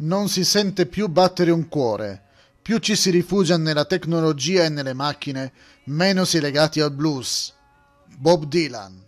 Non si sente più battere un cuore. Più ci si rifugia nella tecnologia e nelle macchine, meno si è legati al blues. Bob Dylan